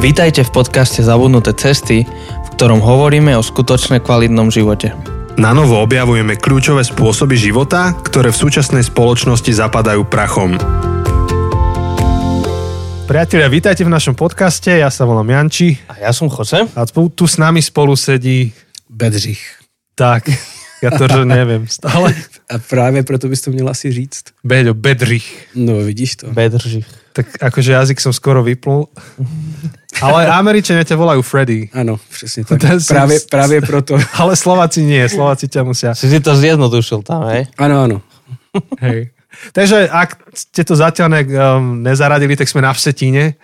Vítajte v podcaste Zabudnuté cesty, v ktorom hovoríme o skutočne kvalitnom živote. Na novo objavujeme kľúčové spôsoby života, ktoré v súčasnej spoločnosti zapadajú prachom. Priatelia, vítajte v našom podcaste, ja sa volám Janči A ja som Jose. a tu s nami spolu sedí... Bedřich. Tak, ja to, že neviem stále. A právě proto bys to měl asi říct. Beďo, Bedrich. No, vidíš to. Bedržich. Tak akože jazyk som skoro vyplul. Ale Američania ťa volajú Freddy. Ano, přesně tak. To jsem- Právě, právě proto. Ale Slováci nie, Slováci ťa musia. Si si to zjednodušil tam, hej? Ano, ano. Hej. Takže ak ste to zatiaľ ne, um, nezaradili, tak sme na Vsetíne.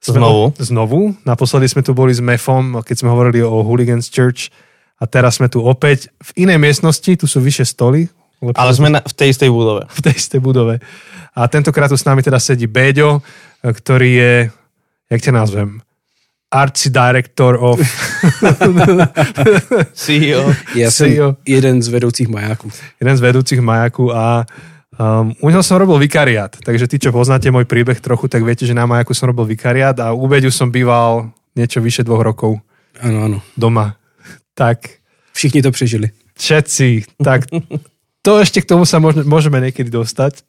Sme Znovu? Znovu. Naposledy sme tu boli s Mefom, keď sme hovorili o Hooligans Church. A teraz sme tu opäť v inej miestnosti, tu sú vyššie stoly. lepšie Ale sme na, v tej istej budove. v tej istej budove. A tentokrát tu s nami teda sedí Béďo, ktorý je, jak ťa nazvem, artsy director of CEO. Já jsem CEO. jeden z vedoucích majáků. jeden z vedúcich majaku a um, u neho som robil vikariát. Takže tí, čo poznáte môj príbeh trochu, tak viete, že na majaku som robil vikariát a u Beďu som býval niečo vyše dvoch rokov Ano, ano. doma. Tak Všichni to přežili. všetci, tak to ešte k tomu sa môžeme, niekedy dostať.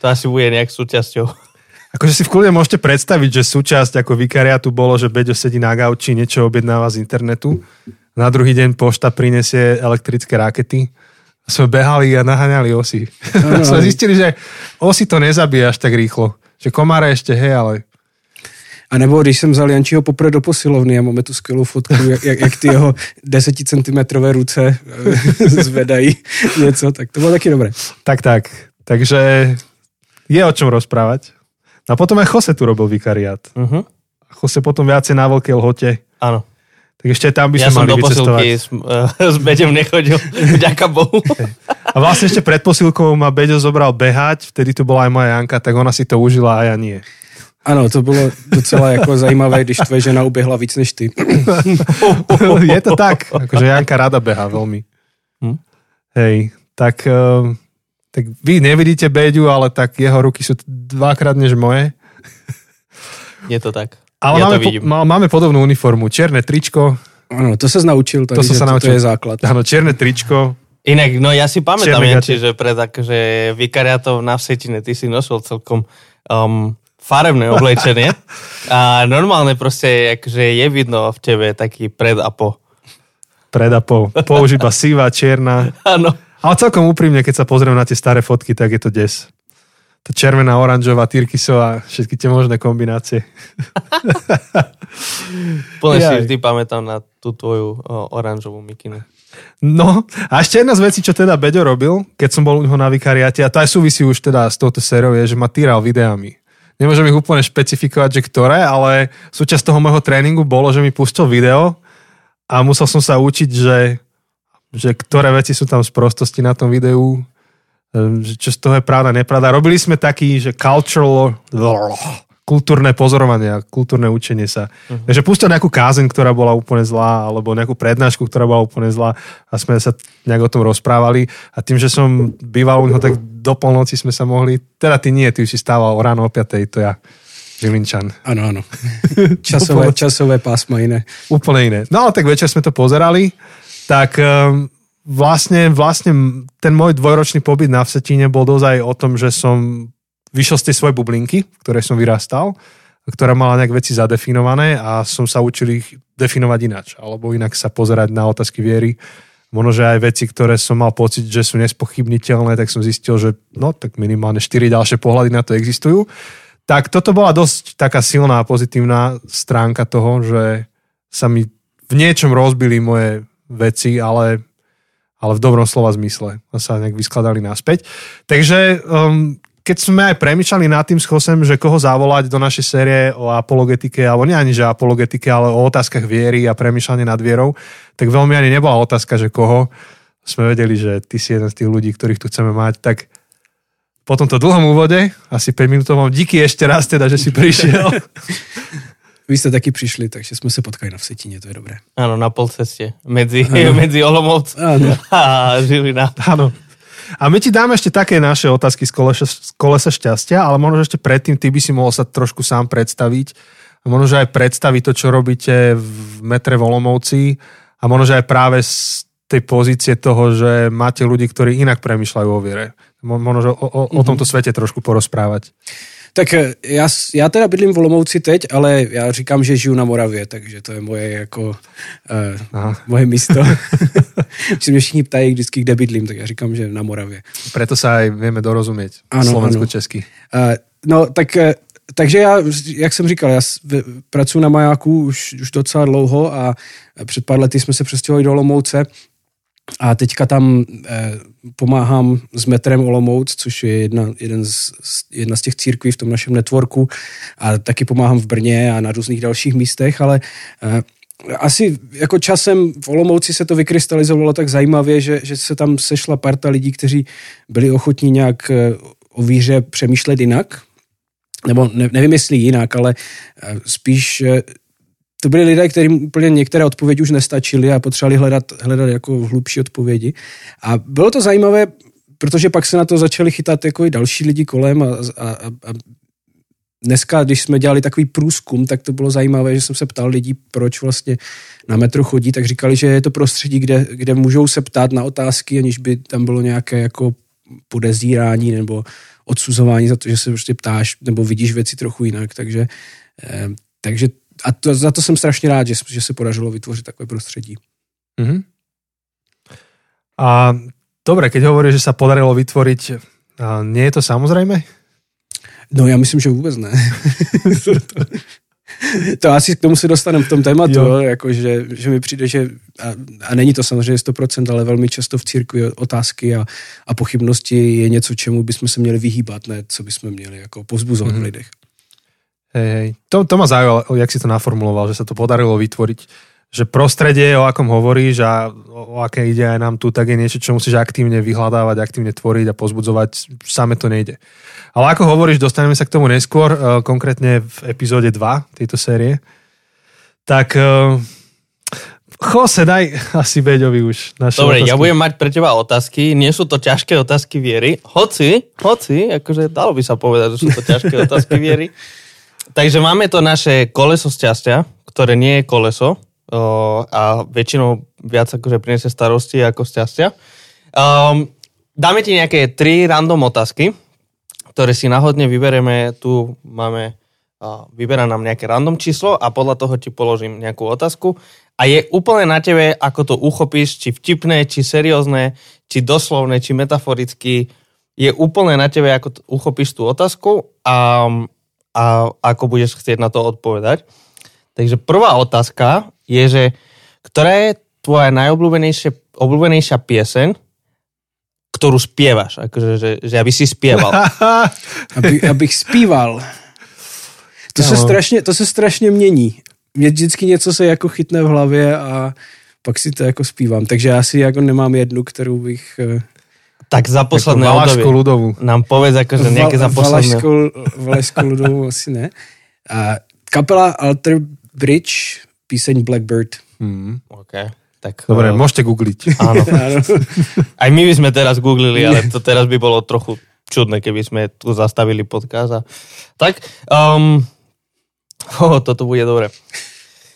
To asi bude nejak súčasťou. Akože si v kľude môžete predstaviť, že súčasť ako vikariátu bolo, že Beďo sedí na gauči, niečo objednáva z internetu. Na druhý deň pošta prinesie elektrické rakety. A sme behali a naháňali osy. Áno, sme áno. zistili, že osy to nezabije až tak rýchlo. Že komáre ešte, hej, ale A nebo když jsem vzal Jančího poprvé do posilovny a máme tu skvělou fotku, jak, jak, jak ty jeho 10 cm ruce eh, zvedají něco, tak to bylo taky dobré. tak, tak. Takže je o čom rozprávať. No a potom aj Jose tu robil vikariát. Uh-huh. A Jose potom viacej na Veľkej lhote. Áno. Tak ešte tam by Ja sme som mali do vycestovať. posilky s, uh, s Beďom nechodil. Vďaka Bohu. A vlastne ešte pred posilkou ma Beďo zobral behať, vtedy tu bola aj moja Janka, tak ona si to užila a ja nie. Ano, to bylo docela jako zajímavé, když tvoje žena uběhla víc než ty. je to tak, akože Janka rada beha veľmi. Hm? Hej, tak, uh, tak vy nevidíte Beďu, ale tak jeho ruky sú dvakrát než moje. Je to tak. Ale ja máme, to vidím. po, má- máme podobnú uniformu, čierne tričko, Ano, to se naučil, takže to sa naučil. to je základ. Áno, čierne tričko, Inak, no ja si pamätám, Janči, že pred akože vikariátov na Vsetine ty si nosil celkom um, farebné oblečenie a normálne proste akože je vidno v tebe taký pred a po. pred a po. Používa sivá, čierna. Áno. Ale celkom úprimne, keď sa pozriem na tie staré fotky, tak je to des. Tá červená, oranžová, tyrkysová, všetky tie možné kombinácie. Plne si vždy pamätám na tú tvoju o, oranžovú mikinu. No, a ešte jedna z vecí, čo teda Beďo robil, keď som bol u neho na vikariáte, a to aj súvisí už teda s touto sériou, je, že ma týral videami. Nemôžem ich úplne špecifikovať, že ktoré, ale súčasť toho môjho tréningu bolo, že mi pustil video a musel som sa učiť, že, že ktoré veci sú tam z prostosti na tom videu, ehm, že čo z toho je pravda, nepravda. Robili sme taký, že cultural, kultúrne pozorovanie, kultúrne učenie sa. Uh-huh. Takže pustil nejakú kázeň, ktorá bola úplne zlá, alebo nejakú prednášku, ktorá bola úplne zlá a sme sa nejak o tom rozprávali. A tým, že som býval u neho, tak do polnoci sme sa mohli, teda ty nie, ty už si stával ráno o 5, to ja, Žilinčan. Ano, ano. Časové, časové pásma jiné. Úplne iné. No ale tak večer sme to pozerali, tak um, vlastne, vlastne ten môj dvojročný pobyt na Vsetíne bol dozaj o tom, že som vyšiel z tej svojej bublinky, v ktorej som vyrastal, ktorá mala nejak veci zadefinované a som sa učil ich definovať inač, alebo inak sa pozerať na otázky viery. Možno, že aj veci, ktoré som mal pocit, že sú nespochybniteľné, tak som zistil, že no, tak minimálne 4 ďalšie pohľady na to existujú. Tak toto bola dosť taká silná a pozitívna stránka toho, že sa mi v niečom rozbili moje veci, ale, ale v dobrom slova zmysle sa nejak vyskladali naspäť. Takže um, keď sme aj premýšľali nad tým s Chosem, že koho zavolať do našej série o apologetike, alebo nie ani že apologetike, ale o otázkach viery a premýšľanie nad vierou, tak veľmi ani nebola otázka, že koho. Sme vedeli, že ty si jeden z tých ľudí, ktorých tu chceme mať, tak po tomto dlhom úvode, asi 5 minútovom, díky ešte raz teda, že si prišiel. Vy jste taky přišli, takže jsme se potkali na Vsetíně, to je dobré. Áno, na polceste. Medzi, medzi Olomouc a Žilina. Áno. A my ti dáme ešte také naše otázky z kolesa, z kolesa šťastia, ale možno že ešte predtým ty by si mohol sa trošku sám predstaviť a možno, že aj predstaviť to, čo robíte v metre Volomovci a možno, že aj práve z tej pozície toho, že máte ľudí, ktorí inak premyšľajú o viere. Možno, že o, o, o Mhm. tomto svete trošku porozprávať. Tak eh, já, s- já teda bydlím v Olomouci teď, ale já říkám, že žiju na Moravě, takže to je moje jako uh, Aha. moje místo. Se mě všichni ptají vždycky, kde bydlím, tak já říkám, že na Moravě. Preto sa aj vieme dorozumieť Áno, slovensku-česky. Uh, no, tak, eh, takže já, jak jsem říkal, já pracuji na majáku už, už docela dlouho a před pár lety jsme se přestěhovali do Olomouce a teďka tam eh, pomáhám s metrem Olomouc, což je jedna, jeden z, jedna z těch církví v tom našem networku. A taky pomáhám v Brně a na různých dalších místech, ale eh, asi jako časem v Olomouci se to vykrystalizovalo tak zajímavě, že, že se tam sešla parta lidí, kteří byli ochotní nějak eh, o víře přemýšlet jinak, nebo ne, nevím, jestli jinak, ale eh, spíš eh, to byli lidé, kterým úplně některé odpovědi už nestačily a potřebovali hledat, hledat jako hlubší odpovědi. A bylo to zajímavé, protože pak se na to začali chytat jako i další lidi kolem a, a, a, dneska, když jsme dělali takový průzkum, tak to bylo zajímavé, že jsem se ptal lidí, proč vlastně na metro chodí, tak říkali, že je to prostředí, kde, kde můžou se ptát na otázky, aniž by tam bylo nějaké jako podezírání nebo odsuzování za to, že se prostě ptáš nebo vidíš věci trochu jinak. Takže, eh, takže a to, za to jsem strašně rád, že, že se podařilo vytvořit takové prostředí. Mhm. A dobre, keď hovoríš, že sa podarilo vytvoriť, a nie je to samozrejme? No já myslím, že vůbec ne. to, asi k tomu se dostaneme v tom tématu, Jo. jo. Jako, že, že mi přijde, že a, a není to samozřejmě 100%, ale velmi často v církvi otázky a, a pochybnosti je něco, čemu bychom se měli vyhýbat, ne co bychom měli jako pozbuzovat mm-hmm. v lidech. Hej, hej. To, to ma zaujalo, jak si to naformuloval, že sa to podarilo vytvoriť. Že prostredie, o akom hovoríš a o, aké ide aj nám tu, tak je niečo, čo musíš aktívne vyhľadávať, aktívne tvoriť a pozbudzovať. Same to nejde. Ale ako hovoríš, dostaneme sa k tomu neskôr, eh, konkrétne v epizóde 2 tejto série. Tak eh, Jose, daj asi Beďovi už naše Dobre, otázky. ja budem mať pre teba otázky. Nie sú to ťažké otázky viery. Hoci, hoci, akože dalo by sa povedať, že sú to ťažké otázky viery. Takže máme to naše koleso šťastia, ktoré nie je koleso o, a väčšinou viac akože priniesie starosti ako šťastia. Um, dáme ti nejaké tri random otázky, ktoré si náhodne vybereme. Tu máme, vyberá nám nejaké random číslo a podľa toho ti položím nejakú otázku. A je úplne na tebe, ako to uchopíš, či vtipné, či seriózne, či doslovné, či metaforicky. Je úplne na tebe, ako t- uchopíš tú otázku a, a ako budeš chcieť na to odpovedať. Takže prvá otázka je, že ktorá je tvoja najobľúbenejšia obľúbenejšia pieseň, ktorú spievaš, akože, že, že aby si spieval. Aby, abych zpíval. To se, No. strašně, to se strašně mění. Mě vždycky něco se jako chytne v hlavě a pak si to jako zpívám. Takže já si jako nemám jednu, kterou bych... tak za posledné Valašku obdobie ľudovú. nám povedz akože nejaké za posledné. Valašskou, ľudovou asi ne. A kapela Alter Bridge, píseň Blackbird. Hmm. Okay. Tak, Dobre, eh, môžete googliť. Áno. Aj my by sme teraz googlili, ale to teraz by bolo trochu čudné, keby sme tu zastavili podcast. A... Tak, um, oh, toto bude dobre.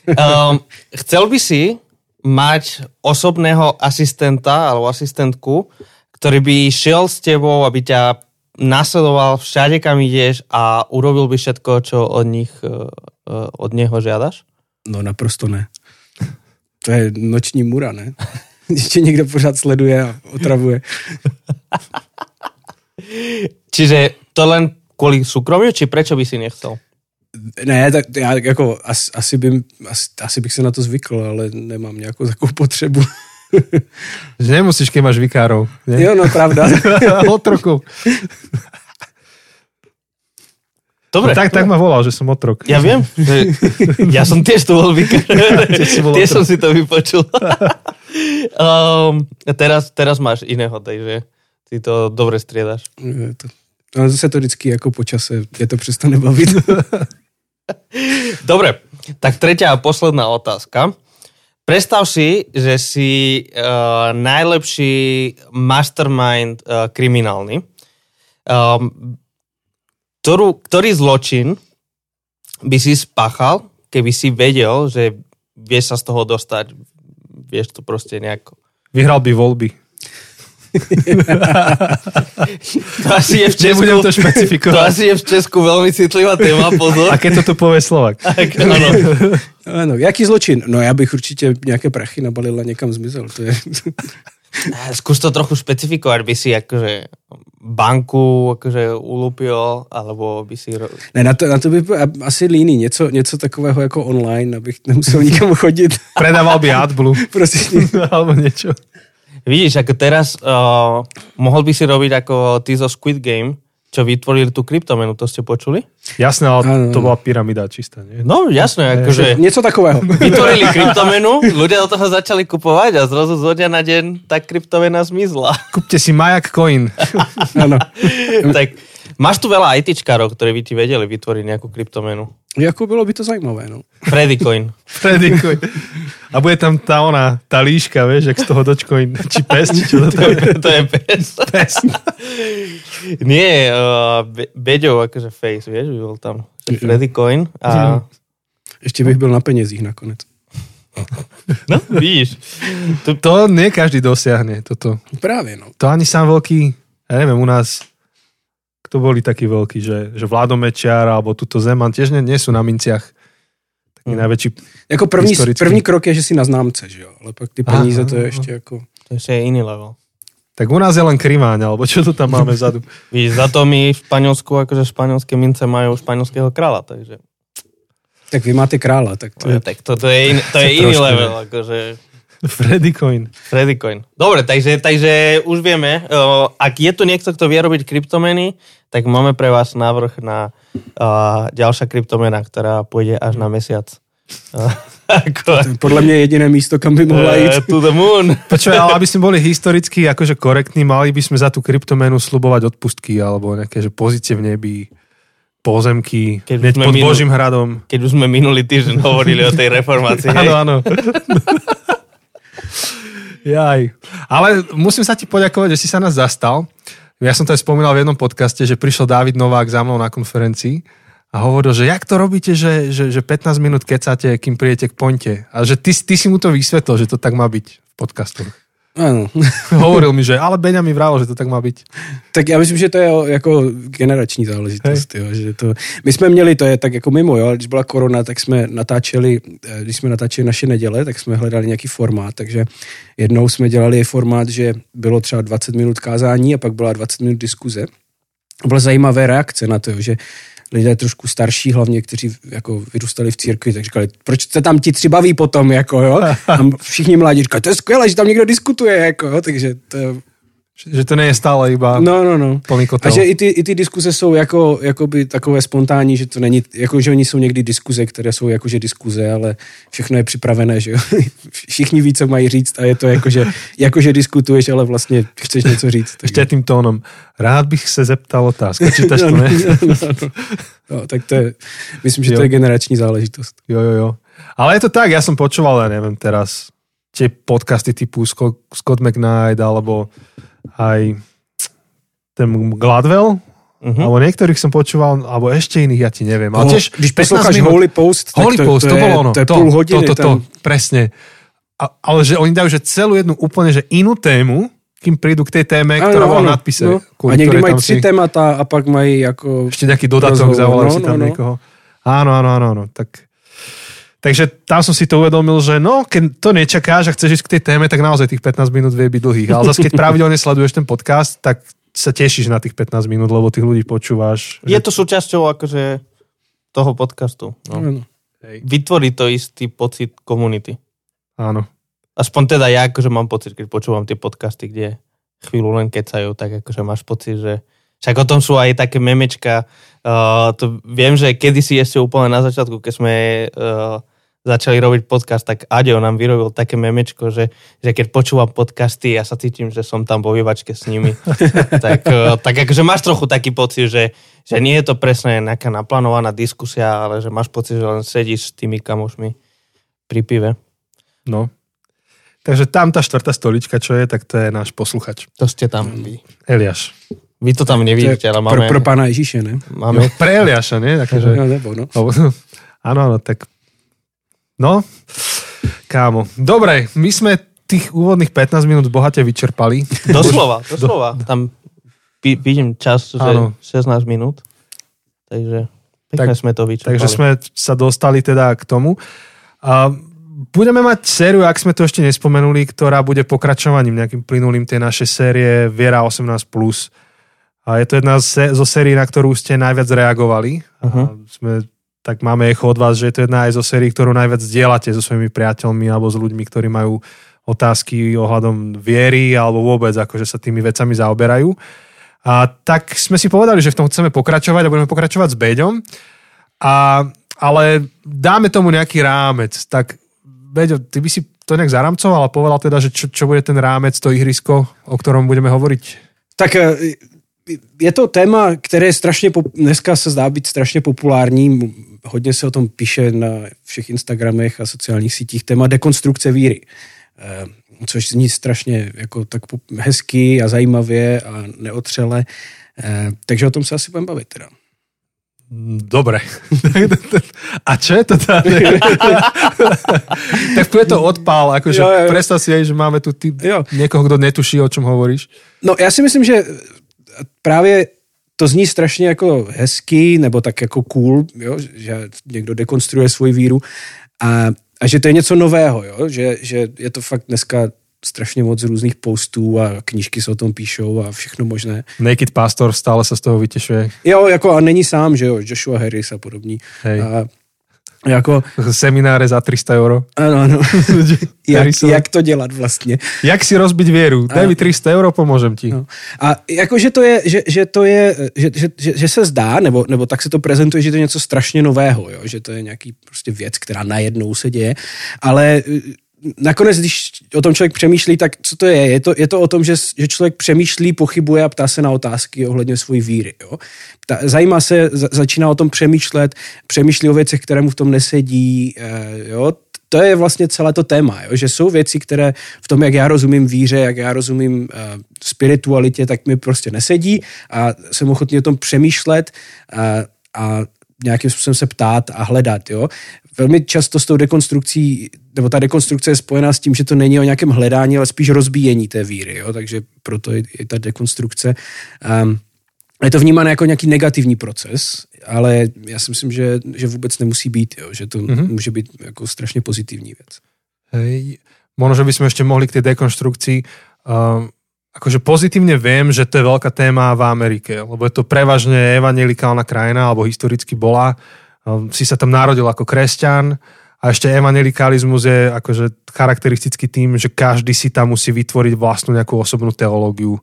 Um, chcel by si mať osobného asistenta alebo asistentku, ktorý by šiel s tebou, aby ťa nasledoval všade, kam ideš a urobil by všetko, čo od nich, eh, eh, od neho žiadaš? No naprosto ne. To je noční mura, ne? Když tě někdo pořád sleduje a otravuje. Čiže to len kvôli súkromiu, či prečo by si nechcel? Ne, tak já jako asi, asi, by, asi, asi bych se na to zvykl, ale nemám nějakou takovou potřebu. Že nemusíš, keď máš vikárov. Nie? jo, no pravda. Otrokov. Dobre. No, tak, tak ma volal, že som otrok. Ja viem. Ja som tiež tu bol vikár. si bol Tiež som si to vypočul. um, teraz, teraz máš iného, takže ty to dobre striedaš. Je to, no, zase to vždycky jako po čase, je to přestane bavit. Dobre, tak tretia a posledná otázka. Predstav si, že si uh, najlepší mastermind uh, kriminálny. Um, ktorú, ktorý zločin by si spáchal, keby si vedel, že vieš sa z toho dostať, vieš to proste nejako. Vyhral by voľby. To asi je v Česku, Nebudem to to špecifikovať. asi je v Česku veľmi citlivá téma, pozor. A keď to tu povie Slovak. Áno. Áno, jaký zločin? No já bych určitě nějaké prachy nabalil a někam zmizel. To je... Skús to trochu špecifikovať, by si akože banku akože ulúpil, alebo by si... ro- Ne, na to, na to by asi líný. Něco, něco takového jako online, abych nemusel nikam chodit. Predával by AdBlue. prostě. Alebo niečo. Vidíš, ako teraz uh, mohol by si robiť ako ty zo Squid Game, čo vytvorili tú kryptomenu, to ste počuli? Jasné, ale to bola pyramida čistá, nie? No jasné, akože Něco takového. vytvorili kryptomenu, ľudia do toho začali kupovať a zrazu zo dňa na deň tá kryptomena zmizla. Kúpte si Majak Coin. Tak máš tu veľa ITčkárov, ktorí by ti vedeli vytvoriť nejakú kryptomenu. Jako bylo by to zajímavé, no. Freddy Coin. Freddy Coin. A bude tam tá ona, tá líška, vieš, jak z toho Dogecoin. Či pes, či čo to tam je. to je pes. Pes. Nie, uh, Be- Beďov, akože face, vieš, by bol tam. Že Freddy Coin a... Ještě bych byl na penězích nakonec. No, vidíš. To, To nie každý dosiahne, toto. Právě, no. To ani sám veľký, ja neviem, u nás, kto boli takí veľkí, že, že Vládo Mečiar alebo tuto Zeman tiež nie, nie sú na minciach taký Mm. najväčší. Jako první, Historicky. první krok je, že si na známce, že jo. Ale pak ty Aha, peníze, to je aha. ještě jako... to ešte je iný level. Tak u nás je len kriváň, alebo čo to tam máme vzadu. Vidíš, za to my v Španielsku, akože španielské mince majú španielského kráľa, takže Tak vy máte krála, tak to to je, je... tak to, to je, in, to je iný Trošku, level, akože Freddy Coin. Freddy Coin. Dobre, takže, takže už vieme, uh, ak je tu niekto, kto vie robiť kryptomeny, tak máme pre vás návrh na uh, ďalšia kryptomena, ktorá pôjde až na mesiac. Uh, ako, Podle mě jediné místo, kam by mohla jít. uh, to the moon. Počuj, ale aby sme boli historicky akože korektní, mali by sme za tú kryptomenu slubovať odpustky alebo nejaké že pozície v nebi, pozemky, Keď hneď pod minul- Božím hradom. Keď už sme minulý týždeň hovorili o tej reformácii. Áno, áno. Jaj. Ale musím sa ti poďakovať, že si sa nás zastal. Ja som to aj spomínal v jednom podcaste, že prišiel David Novák za mnou na konferencii a hovoril, že jak to robíte, že, že, že 15 minút kecáte, kým príjete k pointe. A že ty, ty si mu to vysvetlil, že to tak má byť v podcastoch. Ano. Hovoril mi, že ale Beňa mi vravil, že to tak má byť. Tak já myslím, že to je jako generační záležitost. Jo, že to, my jsme měli, to je tak jako mimo, jo, ale když byla korona, tak jsme natáčeli, eh, když jsme natáčeli naše neděle, tak jsme hledali nějaký formát, takže jednou jsme dělali formát, že bylo třeba 20 minut kázání a pak byla 20 minut diskuze. Byla zajímavé reakce na to, jo, že lidé trošku starší, hlavně, kteří jako vyrůstali v církvi, tak říkali, proč se tam ti tři baví potom, jako jo? A všichni mladí říkali, to je skvělé, že tam někdo diskutuje, jako jo? takže to, Že to je stále iba no, no, no. plný A kotel. že i ty, i ty diskuze jsou jako, jakoby takové spontánní, že to není, jako že oni jsou někdy diskuze, které jsou jakože diskuze, ale všechno je připravené, že jo. Všichni ví, co mají říct a je to jakože, jakože diskutuješ, ale vlastně chceš něco říct. Ešte tým tónom. Rád bych se zeptal otázku. Čítaš to, ne? no, no. no, tak to je, myslím, že Jo. to je generační záležitost. Jo, jo, jo. Ale je to tak, ja som počúval, ja neviem teraz, tie podcasty typu Scott, Scott McKnight, alebo aj ten Gladwell, Mhm. alebo niektorých som počúval, alebo ešte iných, ja ti neviem. Ale tiež když 15 posloucháš minút- Holy Post, Holy to, Post, to, to, je, bolo ono. to je půl hodiny. To, to, to, tam. presne. A, ale že oni dajú že celú jednu úplne že inú tému, kým prídu k tej téme, ktorá bola v nadpise. No. A mají tam tři si- témata a pak mají jako... ešte nejaký dodatok, Rozhovor, zavolajú no, si tam no, no. niekoho. Áno, áno, áno, áno. Tak, takže tam som si to uvedomil, že no, keď to nečakáš a chceš ísť k tej téme, tak naozaj tých 15 minút vie byť dlhých. Ale zase keď pravidelne sleduješ ten podcast, tak sa tešíš na tých 15 minút, lebo tých ľudí počúvaš. Je to súčasťou akože toho podcastu. No. No. Vytvorí to istý pocit komunity. Áno. Aspoň teda ja akože mám pocit, keď počúvam tie podcasty, kde chvíľu len kecajú, tak akože máš pocit, že však o tom sú aj také memečka. Uh, to viem, že kedysi ešte úplne na začiatku, keď sme uh, začali robiť podcast, tak Aďo nám vyrobil také memečko, že, že keď počúvam podcasty, ja sa cítim, že som tam vo vývačke s nimi. tak, uh, tak akože máš trochu taký pocit, že, že nie je to presne nejaká naplánovaná diskusia, ale že máš pocit, že len sedíš s tými kamošmi pri pive. No. Takže tam tá štvrtá stolička, čo je, tak to je náš posluchač. To ste tam vy. Eliáš. Vy to tam nevidíte, ale pro, máme... pro pána Ježíše, ne? máme Pre Eliáša, nie? Takže, No, nebo, no. Lebo Áno, áno, tak... No, kámo. Dobre, my sme tých úvodných 15 minút bohate vyčerpali. Doslova, doslova. Tam vidím čas, že Áno. 16 minút. Takže pekne Tak- sme to vyčerpali. Takže sme sa dostali teda k tomu. A budeme mať sériu, ak sme to ešte nespomenuli, ktorá bude pokračovaním nejakým plynulým tej našej série Viera 18+. A je to jedna z- zo sérií, na ktorú ste najviac reagovali. A Mhm. sme, tak máme echo od vás, že je to jedna aj zo sérií, ktorú najviac dielate so svojimi priateľmi alebo s ľuďmi, ktorí majú otázky ohľadom viery alebo vôbec akože sa tými vecami zaoberajú. A tak sme si povedali, že v tom chceme pokračovať a budeme pokračovať s Beďom. A, ale dáme tomu nejaký rámec. Tak Beďo, ty by si to nejak zaramcoval a povedal teda, že čo, čo bude ten rámec, to ihrisko, o ktorom budeme hovoriť. Tak eh, je to téma, které je strašně, dneska se zdá být strašně populární, hodně se o tom píše na všech Instagramech a sociálních sítích, téma dekonstrukce víry. Eh, Což zní strašně jako tak hezky a zajímavě a neotřele. Eh, Takže o tom se asi budeme bavit teda. Dobre. A čo je to tá? tak je to odpál, akože Jo, jo, predstav si aj, že máme tu ty, Jo. niekoho, kto netuší, o čom hovoríš. No já si myslím, že právě to zní strašně jako hezký, nebo tak jako cool, jo? že někdo dekonstruuje svoji víru a, a že to je něco nového, jo? Že, že je to fakt dneska strašně moc různých postů a knížky se o tom píšou a všechno možné. Naked Pastor stále sa z toho vytešuje. Jo, jako a není sám, že jo, Joshua Harris a podobní. Hej. A jako, Semináre za 300 euro. ano, ano. jak, jak to dělat vlastně. Jak si rozbiť vieru? Daj mi 300 euro, pomôžem ti. No. A jakože to je, že, že to je, že, že, že, že se zdá, nebo, nebo tak se to prezentuje, že to je něco strašně nového, jo? že to je nějaký prostě věc, která najednou se děje, ale nakonec, když o tom člověk přemýšlí, tak co to je? Je to, je to o tom, že, že člověk přemýšlí, pochybuje a ptá se na otázky ohledně svojí víry. Jo? Ta, zajímá se, za, začíná o tom přemýšlet, přemýšlí o věcech, které mu v tom nesedí, eh, jo? to je vlastně celé to téma, jo? že jsou věci, které v tom, jak já rozumím víře, jak já rozumím uh, spiritualitě, tak mi prostě nesedí a jsem ochotný o tom přemýšlet uh, a nějakým způsobem se ptát a hledat. Jo? Velmi často s tou dekonstrukcí, nebo ta dekonstrukce je spojená s tím, že to není o nějakém hledání, ale spíš rozbíjení té víry. Jo? Takže proto je, je ta dekonstrukce. Um, je to vnímané jako nějaký negativní proces, ale já si myslím, že, že vůbec nemusí být, jo? že to mm-hmm. může být jako strašně pozitivní věc. Hej. Možno, že by sme ešte mohli k tej dekonštrukcii. Um, akože pozitívne viem, že to je veľká téma v Amerike, lebo je to prevažne evangelikálna krajina, alebo historicky bola. Um, si sa tam narodil ako kresťan a ešte evangelikalizmus je akože charakteristický tým, že každý si tam musí vytvoriť vlastnú nejakú osobnú teológiu.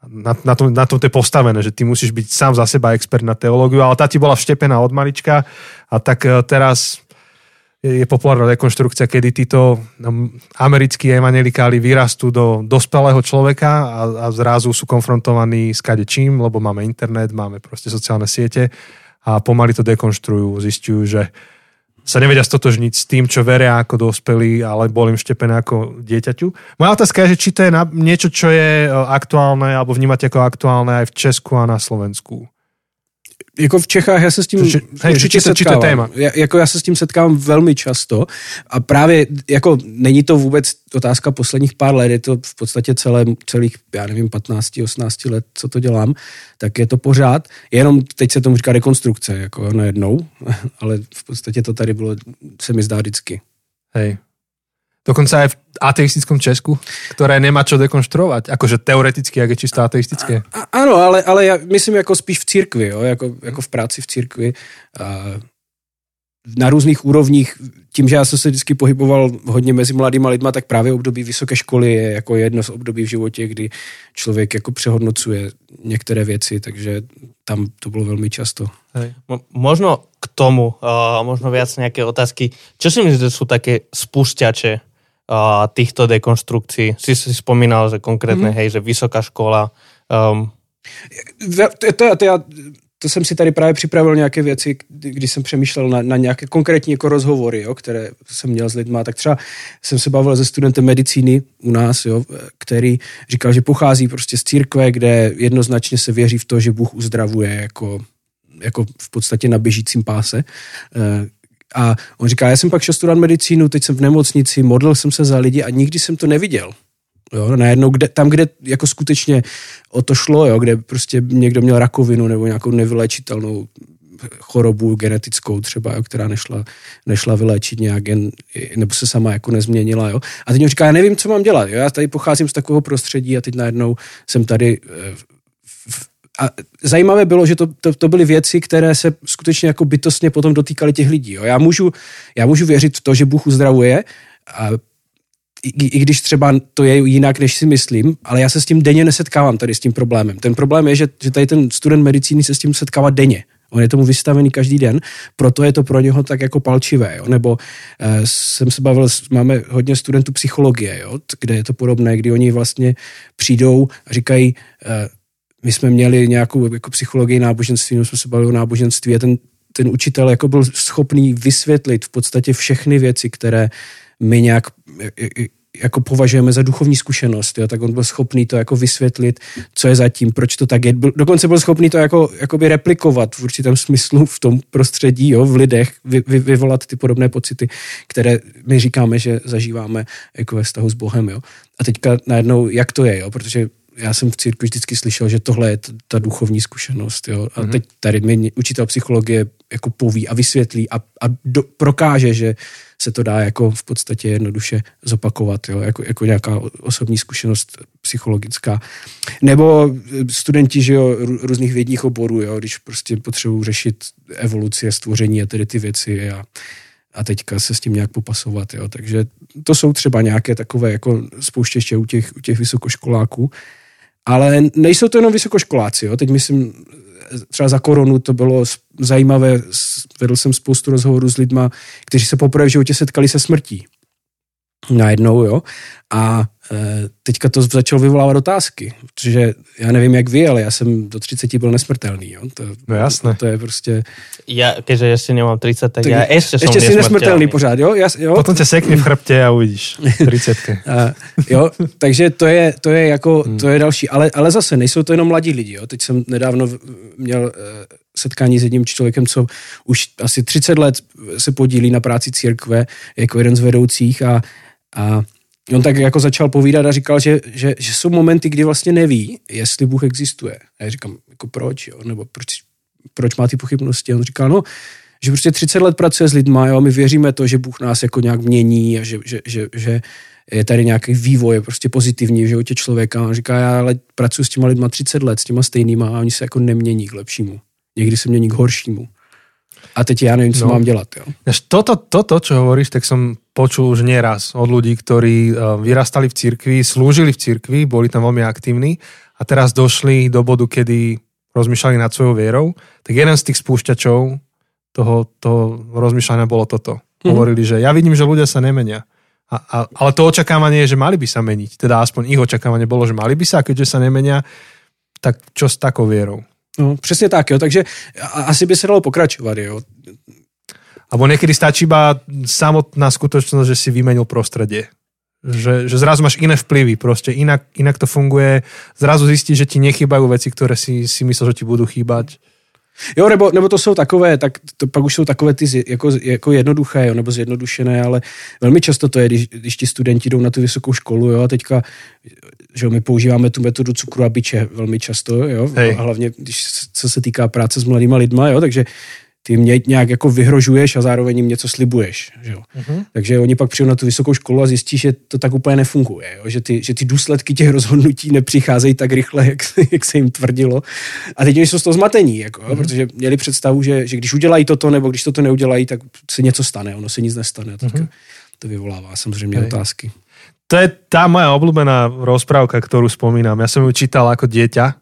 Na, na, tom, na tom to je postavené, že ty musíš byť sám za seba expert na teológiu, ale tá ti bola vštepená od malička a tak eh, teraz je populárna rekonštrukcia, kedy títo um, americkí evanelikáli vyrastú do dospelého človeka a, a zrazu sú konfrontovaní s kadečím, lebo máme internet, máme proste sociálne siete a pomaly to dekonštruujú, zistujú, že sa nevedia stotožniť s tým, čo veria ako dospelí, ale bol im štepené ako dieťaťu. Moja otázka je, že či to je niečo, čo je e, aktuálne alebo vnímate ako aktuálne aj v Česku a na Slovensku. Jako v Čechách já se s tím Že- hej, že či to- či to je setkávám. téma. Já, jako já se s tím setkávám velmi často a právě jako není to vůbec otázka posledních pár let, je to v podstatě celé, celých, já nevím, 15, 18 let, co to dělám, tak je to pořád, jenom teď se tomu říká rekonstrukce, jako najednou, ale v podstatě to tady bylo, se mi zdá vždycky. Hej. Dokonca aj v ateistickom Česku, ktoré nemá čo dekonštruovať. Akože teoreticky, ak je čisto ateistické. A, ano, ale, ale já myslím jako spíš v církvi, jo? Jako, jako v práci v církvi. A na různých úrovních, tím, že já jsem se vždycky pohyboval hodně mezi mladýma lidma, tak právě období vysoké školy je jako jedno z období v životě, kdy člověk jako přehodnocuje některé věci, takže tam to bylo velmi často. Hej. Mo- Možno k tomu, uh, možno viac nejaké otázky. Čo si myslíš, že sú také spúšťače uh, týchto dekonstrukcií? Si si spomínal, že konkrétne, mm-hmm. hej, že vysoká škola. Um, To, to, to, já, to jsem si tady právě připravil nějaké věci, kdy, když jsem přemýšlel na, na nějaké konkrétní jako rozhovory, jo, které jsem měl s lidma. Tak třeba jsem se bavil se studentem medicíny u nás, jo, který říkal, že pochází prostě z církve, kde jednoznačně se věří v to, že Bůh uzdravuje jako, jako v podstatě na běžícím páse. A on říká, já jsem pak šel studovat medicínu, teď jsem v nemocnici, modlil jsem se za lidi a nikdy jsem to neviděl. Jo, najednou, kde, tam, kde jako skutečně o to šlo, jo, kde prostě někdo měl rakovinu nebo nějakou nevylečitelnou chorobu genetickou třeba, jo, která nešla, nešla vyléčit nějak, jen, nebo se sama jako nezměnila. Jo. A teď mi říká, já nevím, co mám dělat. Jo. Já tady pocházím z takového prostředí a teď najednou jsem tady eh, a zajímavé bylo, že to, to, to byly věci, které se skutečně jako bytostně potom dotýkaly těch lidí. Jo. Já, můžu, já můžu věřit v to, že Bůh uzdravuje, a i, i když třeba to je jinak, než si myslím, ale já se s tím denně nesetkávám tady s tím problémem. Ten problém je, že, že tady ten student medicíny se s tím setkává denně. On je tomu vystavený každý den, proto je to pro něho tak jako palčivé. Jo? Nebo eh, jsem se bavil, máme hodně studentů psychologie, jo? kde je to podobné, kdy oni vlastně přijdou a říkají, eh, my jsme měli nějakou jako psychologii náboženství, no jsme se bavili o náboženství a ten, ten učitel jako byl schopný vysvětlit v podstatě všechny věci, které my nějak jako považujeme za duchovní zkušenost, jo, tak on byl schopný to jako vysvětlit, co je zatím, proč to tak je. Byl, dokonce byl schopný to jako, replikovat v určitém smyslu v tom prostředí, jo, v lidech, vy, vy, vyvolat ty podobné pocity, které my říkáme, že zažíváme jako ve vztahu s Bohem. Jo. A teďka najednou, jak to je, jo, protože já jsem v církvi vždycky slyšel, že tohle je ta duchovní zkušenost. Jo? A mm-hmm. teď tady mi učitel psychologie jako poví a vysvětlí a, a do, prokáže, že se to dá jako v podstatě jednoduše zopakovat, jo? Jako, jako nějaká osobní zkušenost psychologická. Nebo studenti že jo, různých vědních oborů, jo? když prostě potřebují řešit evoluci a stvoření a tedy ty věci a, a teďka se s tím nějak popasovat. Jo? Takže to jsou třeba nějaké takové jako spouštěště u těch, u těch vysokoškoláků. Ale nejsou to jenom vysokoškoláci. Jo? Teď myslím, třeba za koronu to bylo zajímavé, vedl jsem spoustu rozhovorů s lidma, kteří se poprvé v životě setkali se smrtí. Najednou, jo. A teďka to začalo vyvolávat otázky, protože já nevím, jak vy, ale já jsem do 30 byl nesmrtelný, jo. To, no jasné. To, to je prostě... Já, keďže ještě nemám 30, tak, tak já ještě jsem Ještě jsi nesmrtelný pořád, jo? Já, jo? Potom tě sekne v chrbtě a uvidíš 30. a, jo, takže to je, to je jako, hmm. to je další, ale, ale zase nejsou to jenom mladí lidi, jo. Teď jsem nedávno měl uh, setkání s jedním člověkem, co už asi 30 let se podílí na práci církve jako jeden z vedoucích a, a on tak jako začal povídat a říkal, že, že, že jsou momenty, kdy vlastně neví, jestli Bůh existuje. A já říkám, jako proč, jo? nebo proč, proč má ty pochybnosti. A on říkal, no, že prostě 30 let pracuje s lidma, jo, a my věříme to, že Bůh nás jako nějak mění a že, že, že, že je tady nějaký vývoj, prostě pozitivní v životě člověka. A on říká, já ale pracuji s těma lidma 30 let, s těma stejnýma a oni se jako nemění k lepšímu. Někdy se mění k horšímu. A teď ja neviem, co no. mám dělat. Jo. Toto, toto, čo hovoríš, tak som počul už nieraz od ľudí, ktorí e, vyrastali v cirkvi, slúžili v cirkvi, boli tam veľmi aktívni a teraz došli do bodu, kedy rozmýšľali nad svojou vierou, tak jeden z tých spúšťačov toho, toho rozmýšľania bolo toto. Mm-hmm. Hovorili, že ja vidím, že ľudia sa nemenia. A, a, ale to očakávanie je, že mali by sa meniť. Teda aspoň ich očakávanie bolo, že mali by sa, a keďže sa nemenia, tak čo s takou vierou? No, přesně tak, jo, takže asi by se dalo pokračovat, jo. Abo niekedy stačí iba samotná skutočnosť, že si vymenil prostredie. Že, že zrazu máš iné vplyvy, proste inak, inak to funguje. Zrazu zistíš, že ti nechybajú veci, ktoré si, si myslel, že ti budú chýbať. Jo, nebo, nebo to jsou takové, tak to pak už jsou takové ty jako, jako jednoduché, jo, nebo zjednodušené, ale velmi často to je, když, když ti studenti jdou na tu vysokou školu, jo, a teďka, že my používáme tu metodu cukru a biče velmi často, jo, Hej. hlavně, když co se týká práce s mladýma lidma, jo, takže ty mě nějak jako vyhrožuješ a zároveň jim něco slibuješ. Že jo? Uh-huh. Takže oni pak přijdou na tu vysokou školu a zjistí, že to tak úplně nefunguje. Jo? Že, ty, že ty důsledky těch rozhodnutí nepřicházejí tak rychle, jak, jak se jim tvrdilo. A teď jsou z toho zmatení, jako, uh-huh. protože měli představu, že, že když udělají toto nebo když toto neudělají, tak se něco stane. Ono se nic nestane. Uh-huh. to vyvolává samozřejmě Hej. otázky. To je tá moja obľúbená rozprávka, ktorú spomínam. Ja som ju čítal ako dieťa.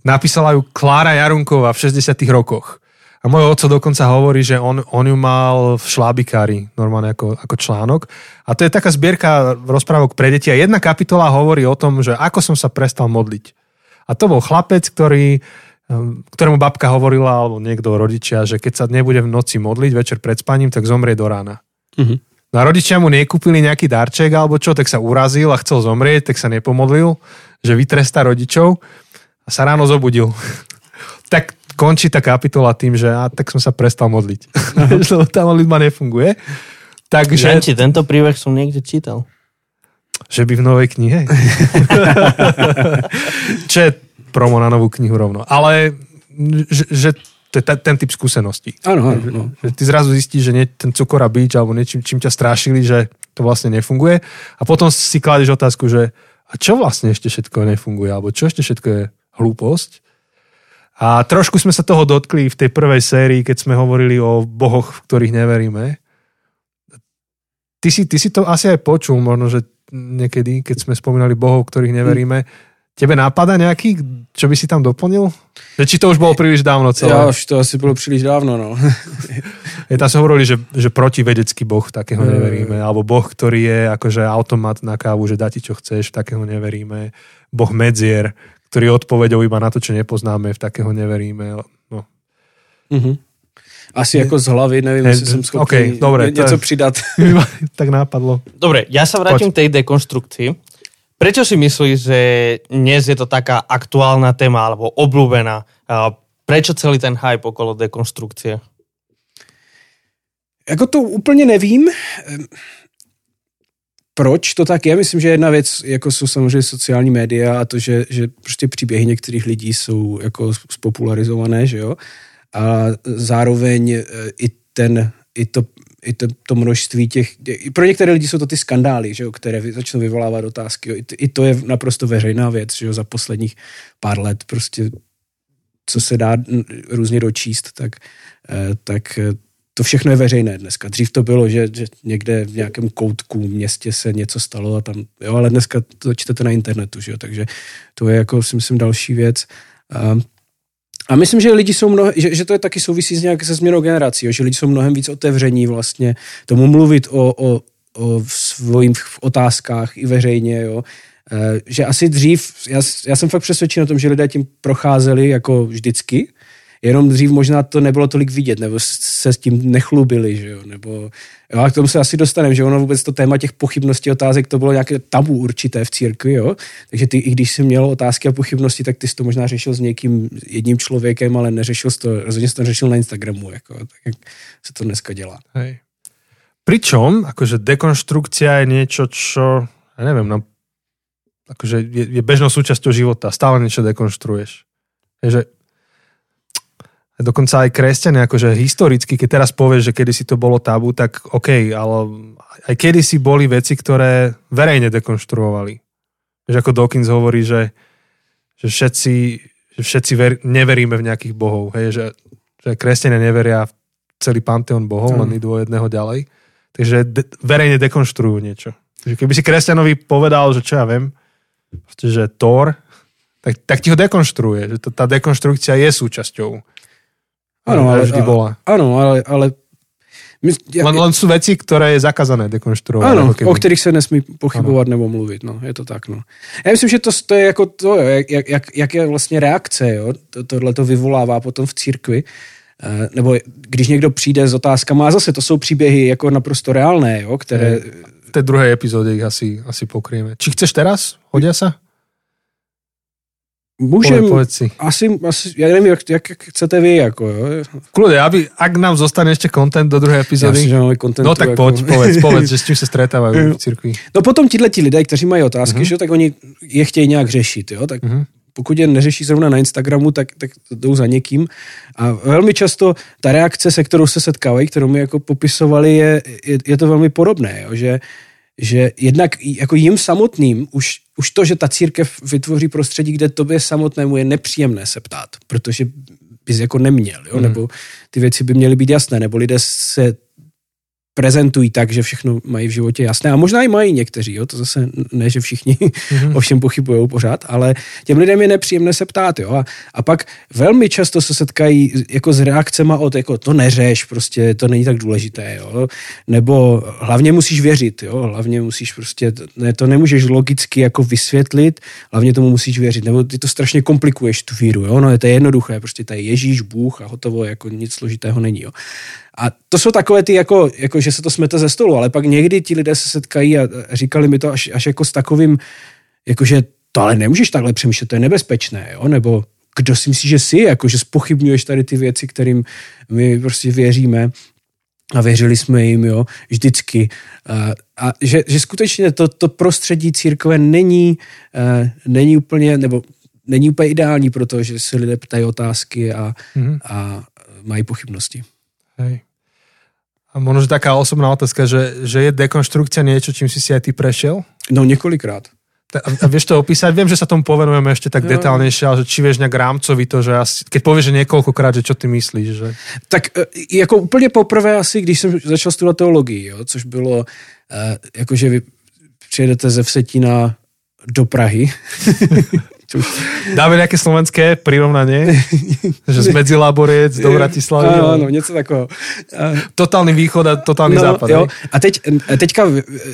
Napísala ju Klára Jarunková v 60 rokoch. A môj oco dokonca hovorí, že on, on ju mal v šlábikári, normálne ako, ako článok. A to je taká zbierka rozprávok pre deti. A jedna kapitola hovorí o tom, že ako som sa prestal modliť. A to bol chlapec, ktorý, um, ktorému babka hovorila, alebo niekto rodičia, že keď sa nebude v noci modliť večer pred spaním, tak zomrie do rána. Uh-huh. No a rodičia mu nekúpili nejaký darček alebo čo, tak sa urazil a chcel zomrieť, tak sa nepomodlil, že vytrestá rodičov a sa ráno zobudil. tak končí tá kapitola tým, že a, tak som sa prestal modliť. Lebo tá modlitba nefunguje. Takže... Janči, tento príbeh som niekde čítal. Že by v novej knihe? Čo je promo na novú knihu rovno. Ale že, že to je ten typ skúseností. Áno, áno. No. Že ty zrazu zistíš, že nie, ten cukor a bič alebo niečím, čím ťa strášili, že to vlastne nefunguje. A potom si kladeš otázku, že a čo vlastne ešte všetko nefunguje, alebo čo ešte všetko je hlúposť. A trošku sme sa toho dotkli v tej prvej sérii, keď sme hovorili o bohoch, v ktorých neveríme. Ty si, ty si to asi aj počul, možno, že niekedy, keď sme spomínali bohov, ktorých neveríme. Tebe nápada nejaký, čo by si tam doplnil? Že či to už bolo príliš dávno celé? Ja, už to asi bolo príliš dávno, no. je, tam sa hovorili, že, že protivedecký boh, takého neveríme. Alebo boh, ktorý je akože automat na kávu, že dá ti čo chceš, takého neveríme. Boh medzier, ktorý je odpovedou iba na to, čo nepoznáme, v takého neveríme. No. Uh-huh. Asi ako z hlavy, neviem, jestli som schopný okay, dobre, něco přidat. tak nápadlo. Dobre, ja sa vrátim k tej dekonstrukcii. Prečo si myslíš, že dnes je to taká aktuálna téma alebo obľúbená? Prečo celý ten hype okolo dekonstrukcie? Jako to úplně nevím. Proč to tak je? Myslím, že jedna věc, jako jsou samozřejmě sociální média a to, že, že prostě příběhy některých lidí jsou jako spopularizované, že jo? A zároveň e, i ten, i to i to, to množství těch, pro některé lidi jsou to ty skandály, že jo, které začnou vyvolávat otázky. Jo. I, I to je naprosto veřejná věc, že jo, za posledních pár let prostě co se dá různě dočíst, tak, eh, tak eh, to všechno je veřejné dneska. Dřív to bylo, že, že někde v nějakém koutku městě se něco stalo a tam, jo, ale dneska to čtete na internetu, že jo, takže to je jako si myslím další věc. A myslím, že lidi jsou mnohem, že, že to je taky souvisí s nějak se změnou generací, jo, že lidi jsou mnohem víc otevření vlastně tomu mluvit o, o, o svojich otázkách i veřejně, jo. E, že asi dřív, já, já jsem fakt přesvědčen o tom, že lidé tím procházeli jako vždycky, jenom dřív možná to nebylo tolik vidět, nebo se s tím nechlubili, že jo, nebo jo, a k tomu se asi dostaneme, že ono vůbec to téma těch pochybností otázek, to bylo nějaké tabu určité v církvi, jo, takže ty, i když jsi měl otázky a pochybnosti, tak ty jsi to možná řešil s někým jedním člověkem, ale neřešil jsi to, rozhodně jsi to řešil na Instagramu, jako, tak jak se to dneska dělá. Hej. Pričom, akože dekonštrukcia je niečo, čo, ja neviem, no, akože je, je bežnou súčasťou života, stále niečo dekonštruuješ. Je, dokonca aj kresťania, akože historicky, keď teraz povieš, že kedysi to bolo tabu, tak OK, ale aj kedysi boli veci, ktoré verejne dekonštruovali. Že ako Dawkins hovorí, že, že všetci, že všetci ver, neveríme v nejakých bohov. Hej, že, že kresťania neveria v celý panteón bohov, mm. len idú o jedného ďalej. Takže de, verejne dekonštruujú niečo. Že keby si kresťanovi povedal, že čo ja viem, že Thor, tak, tak ti ho dekonštruuje. Že to, tá dekonštrukcia je súčasťou Áno, ale, vždy bola. Áno, ale, ale my, ja, len, len sú veci, ktoré je zakázané dekonštruovať. Áno, o ktorých sa nesmí pochybovať nebo mluviť. No, je to tak. No. Ja myslím, že to, to je jako to, jak, jak, jak je vlastně reakce, jo? To, tohle to vyvolává potom v církvi. Uh, nebo když někdo přijde s otázkama, a zase to jsou příběhy jako naprosto reálné, jo, které... V té druhé epizóde ich asi, asi pokrieme. Či chceš teraz? Hodia sa? Môžem, si. Asi, asi, ja neviem, jak, jak, chcete vy, ako jo. Kľude, aby, ak nám zostane ešte kontent do druhé epizódy. Ja, že kontentu, no tak poď, povedz, povedz, že s čím sa stretávajú v cirkvi. No potom tíhle ti lidé, kteří mají otázky, uh-huh. že, tak oni je chtějí nějak řešit, jo, tak uh-huh. pokud je neřeší zrovna na Instagramu, tak, tak jdou za někým. A velmi často ta reakce, se kterou se setkávají, kterou mi jako popisovali, je, je, je to velmi podobné, jo, že že jednak jako jim samotným už, už to, že ta církev vytvoří prostředí, kde tobě samotnému je nepříjemné se ptát, protože bys jako neměl, jo? Hmm. nebo ty věci by měly být jasné, nebo lidé se prezentují tak, že všechno mají v životě jasné. A možná i mají někteří, jo? to zase ne, že všichni mm-hmm. ovšem pochybují pořád, ale těm lidem je nepříjemné se ptát. Jo? A, a pak velmi často se setkají jako s reakcemi od jako to neřeš, prostě to není tak důležité. Jo? Nebo hlavně musíš věřit, jo? hlavně musíš prostě, ne, to nemůžeš logicky jako vysvětlit, hlavně tomu musíš věřit, nebo ty to strašně komplikuješ tu víru. Jo? No, je to jednoduché, prostě to je Ježíš, Bůh a hotovo, jako nic složitého není. Jo? A to jsou takové ty, jako, jako, že se to smete ze stolu, ale pak někdy ti lidé se setkají a říkali mi to až, až jako s takovým, jako že to ale nemůžeš takhle přemýšlet, to je nebezpečné, jo? nebo kdo si myslíš, že jsi, jako, že spochybňuješ tady ty věci, kterým my prostě věříme a věřili jsme jim, jo, vždycky. A, a že, že skutečně to, to prostředí církve není, uh, není úplně, nebo není úplně ideální, protože se lidé ptají otázky a, mm-hmm. a mají pochybnosti. Hej. A možno, že taká osobná otázka, že, že je dekonštrukcia niečo, čím si si aj ty prešiel? No několikrát. A, a vieš to opísať? Viem, že sa tomu povenujeme ešte tak jo. detálnejšie, ale že či vieš nejak rámcovi to, že asi, keď povieš, že niekoľkokrát, že čo ty myslíš? Že... Tak e, jako úplně poprvé asi, když jsem začal studovat teologii, jo, což bylo, uh, jakože vy přijedete ze Vsetína do Prahy Dáme nejaké slovenské prirovnanie? že z Medzilaboriec do Bratislavy? Áno, áno, něco takového. Totálny východ a totálny no, západ. Jo. A teď, teďka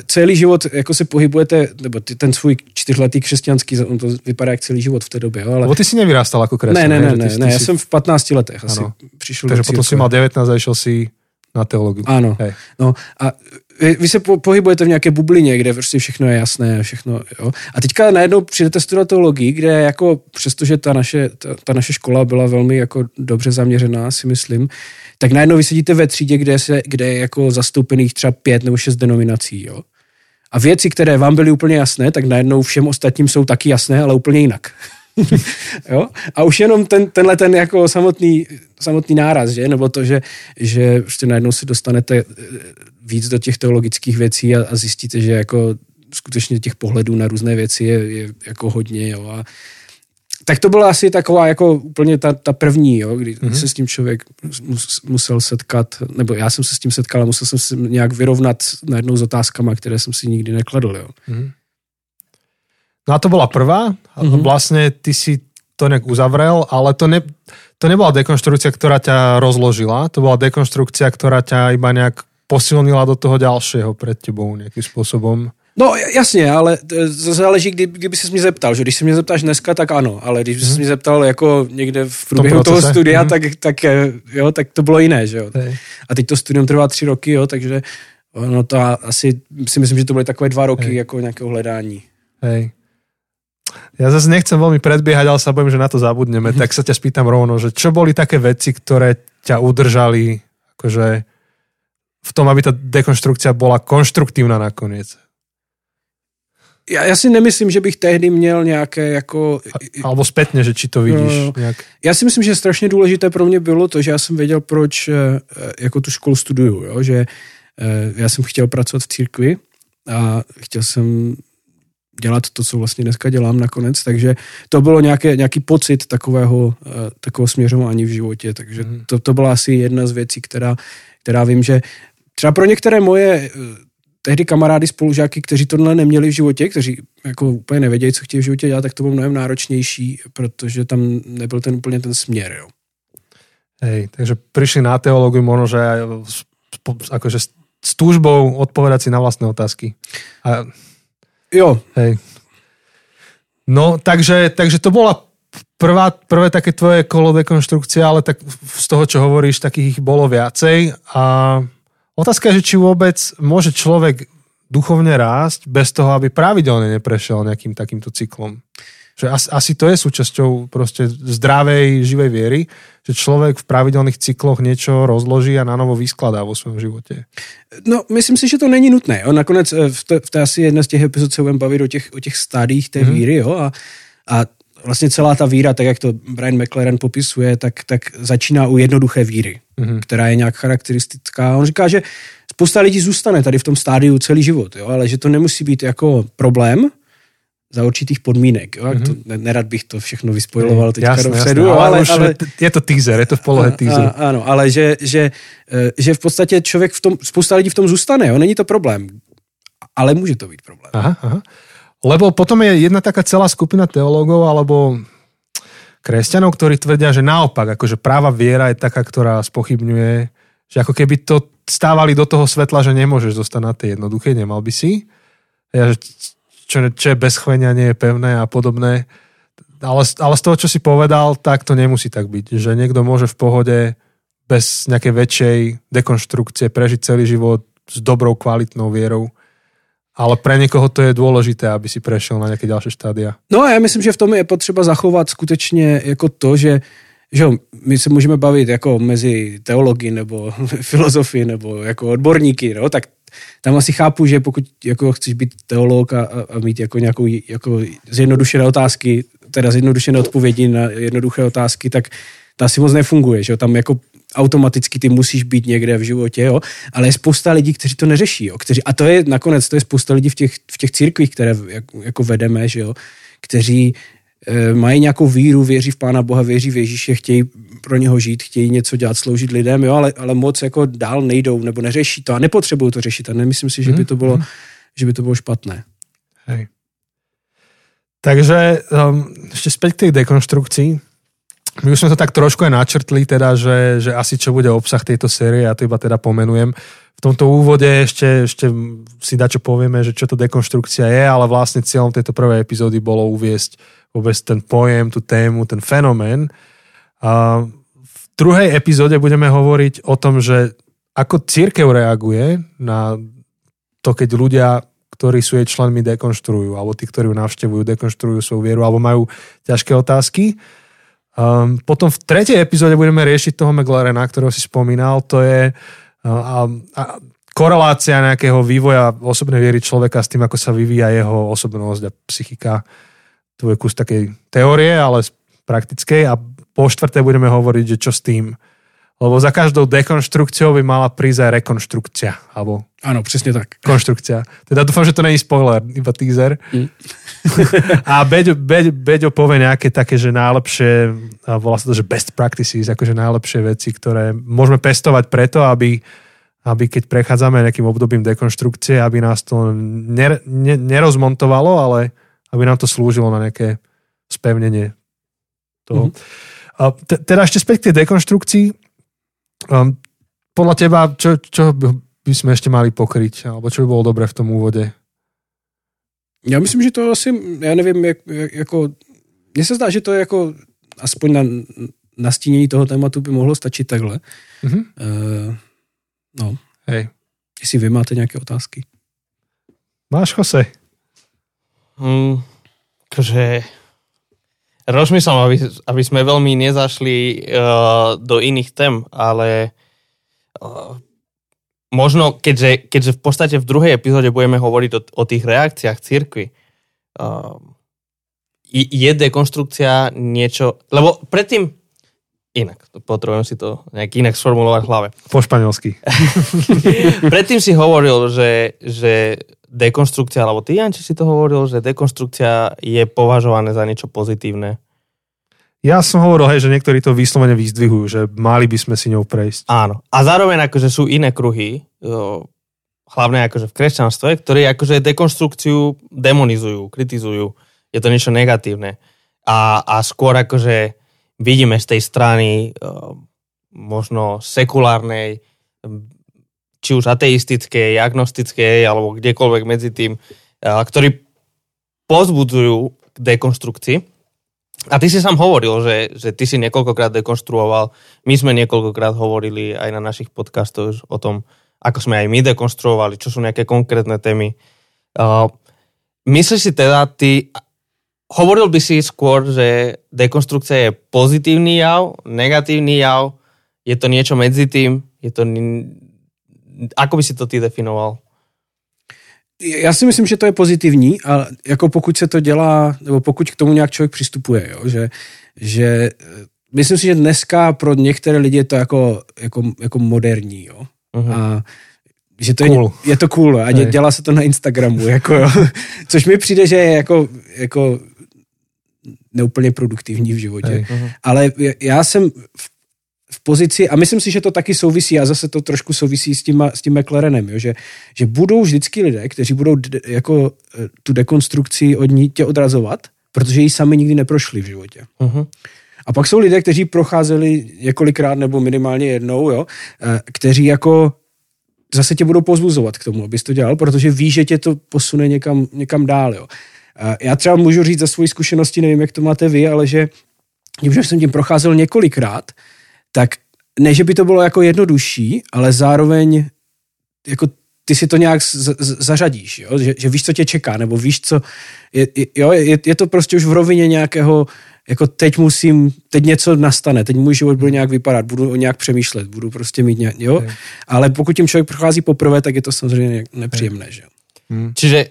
celý život jako se pohybujete, nebo ten svůj čtyřletý křesťanský, on to vypadá jak celý život v té době. Jo, ale... Bo ty si nevyrástal jako kresťan. Ne, ne, ne, ne, ne, já jsem v 15 letech asi ano. přišel Takže potom si mal 19 a išel si na teológiu. Áno. Hej. No a vy, vy se po, pohybujete v nějaké bublině, kde prostě všechno je jasné, všechno, jo. A teďka najednou přijdete studovat teologii, kde jako, přestože ta naše, ta, ta naše škola byla velmi jako dobře zaměřená, si myslím, tak najednou vy sedíte ve třídě, kde, se, kde je jako zastoupených třeba pět nebo šest denominací, jo. A věci, které vám byly úplně jasné, tak najednou všem ostatním jsou taky jasné, ale úplně jinak. Jo? A už jenom ten, tenhle ten jako samotný, samotný náraz, že? nebo to, že, že prostě najednou se dostanete eh, víc do těch teologických věcí a, a zjistíte, že jako skutečně těch pohledů na různé věci je, je jako hodně. Jo? A, tak to byla asi taková jako úplně ta, ta první, jo, kdy mm-hmm. se s tím člověk mus, musel setkat, nebo já jsem se s tím setkal a musel jsem se nějak vyrovnat najednou s otázkama, které jsem si nikdy nekladl. Jo. Mm-hmm. No a to bola prvá. Mm-hmm. Vlastne ty si to nejak uzavrel, ale to, ne, to nebola dekonštrukcia, ktorá ťa rozložila. To bola dekonštrukcia, ktorá ťa iba nejak posilnila do toho ďalšieho pred tebou nejakým spôsobom. No jasně, ale to záleží, kdy, kdyby se mě zeptal, že když se mě zeptáš dneska, tak ano, ale když hmm. se mě zeptal jako někde v průběhu toho studia, hmm. tak, tak, eh, jo, tak to bylo jiné, že jo. Hej. A teď to studium trvá tři roky, jo, takže no to asi si myslím, že to byly takové dva roky Hej. jako nějakého hledání. Hej. Ja zase nechcem veľmi predbiehať, ale sa bojím, že na to zabudneme. Tak sa ťa spýtam rovno, že čo boli také veci, ktoré ťa udržali akože v tom, aby ta dekonstrukcia byla konštruktívna nakoniec? Já, já si nemyslím, že bych tehdy měl nějaké jako... A, alebo zpětně, že či to vidíš no, nějak. Já si myslím, že strašně důležité pro mě bylo to, že já jsem věděl, proč eh, jako tu školu studuju, jo? že já jsem chtěl pracovat v církvi a chtěl jsem dělat to, co vlastně dneska dělám nakonec, takže to bylo nějaké, nějaký pocit takového, eh, takového směřování v životě, takže mhm. to, to byla asi jedna z věcí, která, která vím, že třeba pro některé moje eh, tehdy kamarády, spolužáky, kteří tohle neměli v životě, kteří jako úplně nevěděli, co chtějí v životě dělat, tak to bylo mnohem náročnější, protože tam nebyl ten úplně ten směr. Jo. Hej, takže přišli na teológiu možno, že akože s túžbou odpovedať si na vlastné otázky. A Jo. Hej. No, takže, takže to bola prvá, prvé také tvoje kolo dekonštrukcia, ale tak z toho, čo hovoríš, takých ich bolo viacej. A otázka je, že či vôbec môže človek duchovne rásť bez toho, aby pravidelne neprešiel nejakým takýmto cyklom. Že asi, asi to je súčasťou proste zdravej, živej viery, že člověk v pravidelných cykloch něco rozloží a na novo vyskladá vo svém životě. No, myslím si, že to není nutné. On nakonec eh, v té, v té asi jedné z těch epizod se budeme bavit o těch, o těch stádích té mm. víry, jo, a, a vlastně celá ta víra, tak jak to Brian McLaren popisuje, tak, tak začíná u jednoduché víry, mm. která je nějak charakteristická. On říká, že spousta lidí zůstane tady v tom stádiu celý život, jo, ale že to nemusí být jako problém, za určitých podmínek. Jo? Mm-hmm. To, nerad bych to všechno vyspojiloval teďka jasné, dopředu. Jasné, ale, ale, ale, je to teaser, je to v polohe teaser. A, ano, ale že, že, eh, že v podstatě člověk v tom, spousta lidí v tom zůstane, jo? není to problém. Ale může to být problém. Aha, aha. Lebo potom je jedna taká celá skupina teológov alebo kresťanov, ktorí tvrdia, že naopak, akože práva viera je taká, ktorá spochybňuje, že ako keby to stávali do toho svetla, že nemôžeš zostať na tej jednoduché, nemal by si. Ja, že čo, čo je bez chvenia, nie je pevné a podobné. Ale, ale z toho, čo si povedal, tak to nemusí tak byť. Že niekto môže v pohode bez nejakej väčšej dekonštrukcie prežiť celý život s dobrou, kvalitnou vierou ale pre někoho to je důležité, aby si prešel na nějaké další štádia. No a já myslím, že v tom je potřeba zachovat skutečně jako to, že že my se můžeme bavit jako mezi teologi nebo filozofy nebo jako odborníky, no, tak tam asi chápu, že pokud jako chceš být teolog a, a mít jako nějakou jako zjednodušené otázky, teda zjednodušené odpovědi na jednoduché otázky, tak to asi moc nefunguje, že jo? tam jako automaticky ty musíš být někde v životě, jo? ale je spousta lidí, kteří to neřeší, jo? Kteří, a to je nakonec, to je spousta lidí v těch, v těch církvích, které jako, vedeme, že jo? kteří e, mají nějakou víru, věří v Pána Boha, věří v Ježíše, chtějí pro něho žít, chtějí něco dělat, sloužit lidem, jo? Ale, ale moc jako dál nejdou nebo neřeší to a nepotřebují to řešit a nemyslím si, že by to bylo, mm. že by to bylo špatné. Hej. Takže um, ešte späť k tej dekonštrukcii my už sme to tak trošku aj načrtli, teda, že, že asi čo bude obsah tejto série, ja to iba teda pomenujem. V tomto úvode ešte, ešte si dačo povieme, že čo to dekonštrukcia je, ale vlastne cieľom tejto prvej epizódy bolo uviesť vôbec ten pojem, tú tému, ten fenomén. A v druhej epizóde budeme hovoriť o tom, že ako církev reaguje na to, keď ľudia ktorí sú jej členmi, dekonštruujú, alebo tí, ktorí ju navštevujú, dekonštruujú svoju vieru, alebo majú ťažké otázky. Um, potom v tretej epizóde budeme riešiť toho McLarena, ktorého si spomínal. To je uh, a, korelácia nejakého vývoja osobnej viery človeka s tým, ako sa vyvíja jeho osobnosť a psychika. To je kus takej teórie, ale praktickej. A po štvrté budeme hovoriť, že čo s tým lebo za každou dekonštrukciou by mala prísť aj rekonštrukcia. Alebo Áno, presne tak. Konštrukcia. Teda dúfam, že to není spoiler, iba teaser. Mm. a Beďo, Beďo, Beďo povie nejaké také, že najlepšie, volá sa to, že best practices, akože najlepšie veci, ktoré môžeme pestovať preto, aby, aby keď prechádzame nejakým obdobím dekonštrukcie, aby nás to ner, ne, nerozmontovalo, ale aby nám to slúžilo na nejaké spevnenie toho. Mm-hmm. A teda ešte späť k tej dekonštrukcii Um, podľa teba, čo, čo by sme ešte mali pokryť? Alebo čo by bolo dobré v tom úvode? Já myslím, že to asi, já nevím, jak, jak, jako, mně se zdá, že to je jako, aspoň na nastínění toho tématu by mohlo stačit takhle. Mm-hmm. Uh, no. Hej. Jestli vy máte nějaké otázky. Máš, Jose? Hmm, akože rozmýšľam, aby, aby sme veľmi nezašli uh, do iných tém, ale uh, možno, keďže, keďže v podstate v druhej epizóde budeme hovoriť o, o tých reakciách církvy, uh, je dekonstrukcia niečo, lebo predtým inak, potrebujem si to nejak inak sformulovať v hlave. Po španielsky. predtým si hovoril, že, že dekonstrukcia, alebo ty, Janči, si to hovoril, že dekonstrukcia je považované za niečo pozitívne. Ja som hovoril, hej, že niektorí to vyslovene vyzdvihujú, že mali by sme si ňou prejsť. Áno. A zároveň akože sú iné kruhy, hlavne akože v kresťanstve, ktorí akože dekonstrukciu demonizujú, kritizujú. Je to niečo negatívne. A, a skôr akože vidíme z tej strany možno sekulárnej či už ateistickej, agnostickej alebo kdekoľvek medzi tým, ktorí pozbudzujú k dekonstrukcii. A ty si sám hovoril, že, že ty si niekoľkokrát dekonstruoval. My sme niekoľkokrát hovorili aj na našich podcastoch o tom, ako sme aj my dekonstruovali, čo sú nejaké konkrétne témy. Uh, myslíš si teda, ty hovoril by si skôr, že dekonstrukcia je pozitívny jav, negatívny jav, je to niečo medzi tým, je to Ako by si to ty definoval? Já si myslím, že to je pozitivní, ale jako pokud se to dělá, nebo pokud k tomu nějak člověk přistupuje, jo, že, že eh, myslím si, že dneska pro některé lidi je to jako, jako, jako moderní, jo. Uh-huh. A že to cool. je, je to cool a dě, dělá se to na Instagramu, jako jo. Což mi přijde, že je jako, jako neúplně produktivní v životě. Uh-huh. Ale já jsem v pozici, a myslím si, že to taky souvisí, a zase to trošku souvisí s tím, s tím McLarenem, jo, že, že budou vždycky lidé, kteří budou de, jako e, tu dekonstrukci od ní tě odrazovat, protože ji sami nikdy neprošli v životě. Uh-huh. A pak jsou lidé, kteří procházeli několikrát nebo minimálně jednou, jo, e, kteří jako zase tě budou pozbuzovat k tomu, abys to dělal, protože ví, že tě to posune někam, někam dál. Jo. E, já třeba můžu říct za svoji zkušenosti, nevím, jak to máte vy, ale že když jsem tím procházel několikrát, tak ne, že by to bylo jako jednodušší, ale zároveň jako ty si to nějak z, z, zařadíš, jo? Že, že víš, co tě čeká, nebo víš, co... Je, jo, je, je to prostě už v rovině nějakého, jako teď musím, teď něco nastane, teď můj život bude nějak vypadat, budu o nějak přemýšlet, budu prostě mít nějak, jo? Ale pokud tím člověk prochází poprvé, tak je to samozřejmě nepříjemné, že jo? Hmm. Čiže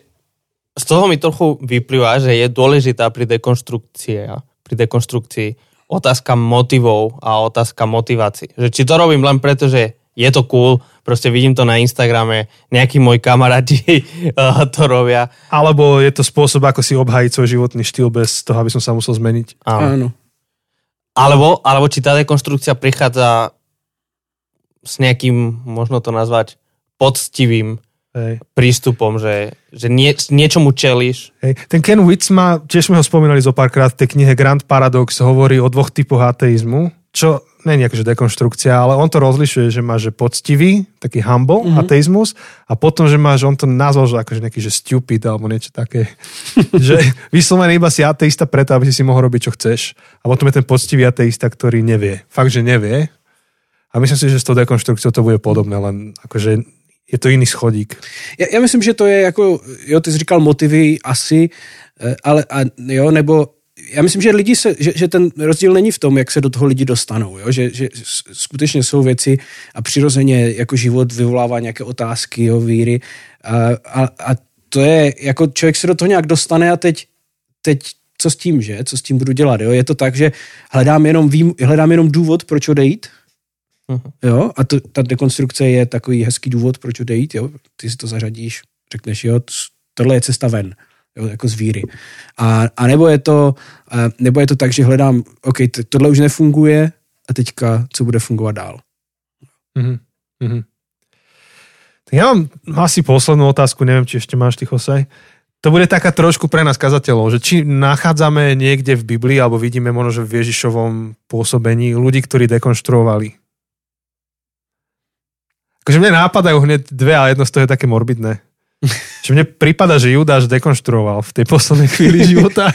z toho mi trochu vyplýva, že je dôležitá pri dekonstrukcii, pri dekonstrukcii otázka motivov a otázka motivácií. Že či to robím len preto, že je to cool, proste vidím to na Instagrame, nejakí moji kamaráti to robia. Alebo je to spôsob, ako si obhajiť svoj životný štýl bez toho, aby som sa musel zmeniť. Áno. Áno. Alebo, alebo či tá dekonstrukcia prichádza s nejakým, možno to nazvať, poctivým Hej. prístupom, že, že nie, niečomu čelíš. Hej. Ten Ken Witzma, tiež sme ho spomínali zo párkrát v tej knihe Grand Paradox, hovorí o dvoch typoch ateizmu, čo nie je akože dekonštrukcia, ale on to rozlišuje, že má že poctivý, taký humble mm-hmm. ateizmus a potom, že má, že on to nazval, že akože nejaký, že stupid alebo niečo také. že vyslovený iba si ateista preto, aby si si mohol robiť, čo chceš. A potom je ten poctivý ateista, ktorý nevie. Fakt, že nevie. A myslím si, že s tou dekonštrukciou to bude podobné, len akože je to jiný schodík. Já, já myslím, že to je jako, jo, ty jsi říkal motivy asi, eh, ale a, jo, nebo já myslím, že lidi se, že, že ten rozdíl není v tom, jak se do toho lidi dostanou, jo? Že, že skutečně jsou věci a přirozeně jako život vyvolává nějaké otázky, jo, víry a, a, a to je, jako člověk se do toho nějak dostane a teď, teď co s tím, že? Co s tím budu dělat, jo? Je to tak, že hledám jenom, vím, hledám jenom důvod, proč odejít, Uh-huh. Jo, a to, ta dekonstrukce je takový hezký důvod, proč odejít, jo. Ty si to zařadíš, řekneš, jo, tohle je cesta ven, jo, jako z víry. A, a nebo, je to, nebo je to tak, že hledám, OK, tohle už nefunguje a teďka, co bude fungovat dál. Uh-huh. Uh-huh. Tak ja mám asi poslednú otázku, neviem, či ešte máš tých osaj. To bude taká trošku pre nás kazateľov, že či nachádzame niekde v Biblii alebo vidíme možno, že v Ježišovom pôsobení ľudí, ktorí dekonštruovali Akože mne nápadajú hneď dve, ale jedno z toho je také morbidné. Že mne prípada, že Judáš dekonštruoval v tej poslednej chvíli života.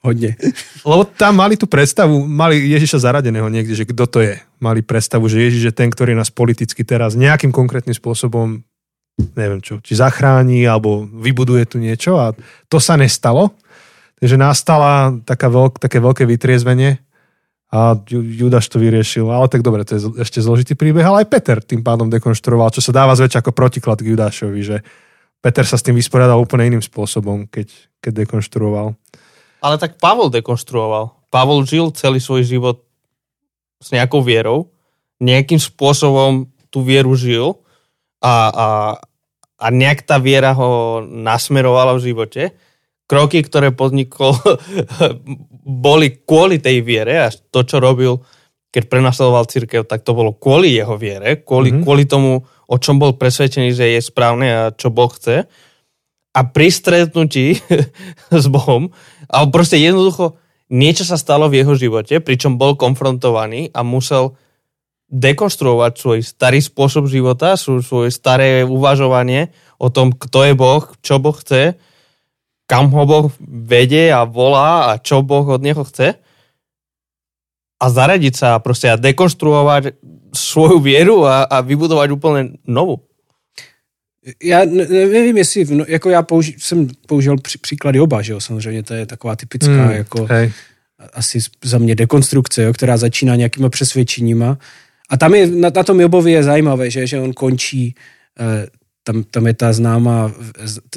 Hodne. Lebo tam mali tú predstavu, mali Ježiša zaradeného niekde, že kto to je. Mali predstavu, že Ježiš je ten, ktorý nás politicky teraz nejakým konkrétnym spôsobom neviem čo, či zachráni alebo vybuduje tu niečo a to sa nestalo. Takže nastala taká veľk, také veľké vytriezvenie a Judáš to vyriešil. Ale tak dobre, to je ešte zložitý príbeh, ale aj Peter tým pádom dekonštruoval, čo sa dáva zväčša ako protiklad k Judášovi, že Peter sa s tým vysporiadal úplne iným spôsobom, keď, keď dekonštruoval. Ale tak Pavol dekonštruoval. Pavol žil celý svoj život s nejakou vierou, nejakým spôsobom tú vieru žil a, a, a nejak tá viera ho nasmerovala v živote kroky, ktoré podnikol, boli kvôli tej viere a to, čo robil, keď prenasledoval církev, tak to bolo kvôli jeho viere, kvôli, mm-hmm. kvôli tomu, o čom bol presvedčený, že je správne a čo Boh chce. A pri stretnutí s Bohom, ale proste jednoducho niečo sa stalo v jeho živote, pričom bol konfrontovaný a musel dekonštruovať svoj starý spôsob života, svoje staré uvažovanie o tom, kto je Boh, čo Boh chce kam ho Boh vedie a volá a čo Boh od neho chce a zaradiť sa a proste a dekonstruovať svoju vieru a, a vybudovať úplne novou. Já nevím, jestli, no, jako já použi, jsem použil při, příklady oba, že jo, samozřejmě to je taková typická, hmm, jako hej. asi za mě dekonstrukce, jo, která začíná nějakýma přesvědčeníma. A tam je, na, na tom Jobovi je zajímavé, že, že on končí eh, tam, tam je ta známá,